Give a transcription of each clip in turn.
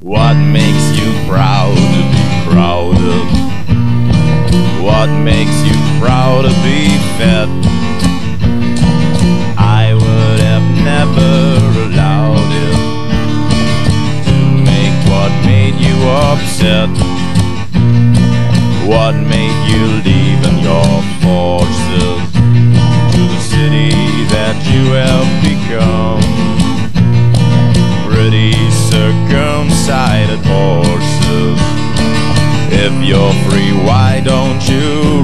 What makes you proud to be proud of? What makes you proud to be fed? I would have never allowed it to make what made you upset. What made you leave in your forces If you're free, why don't you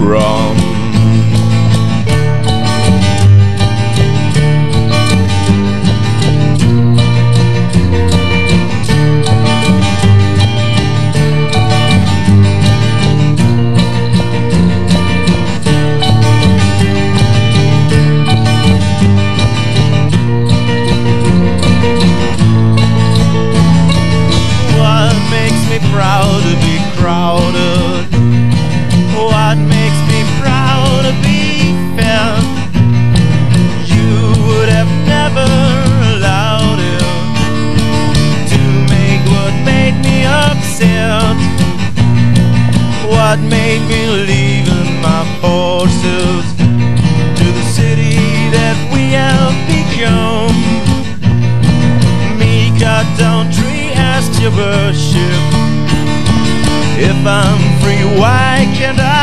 If I'm free, why can't I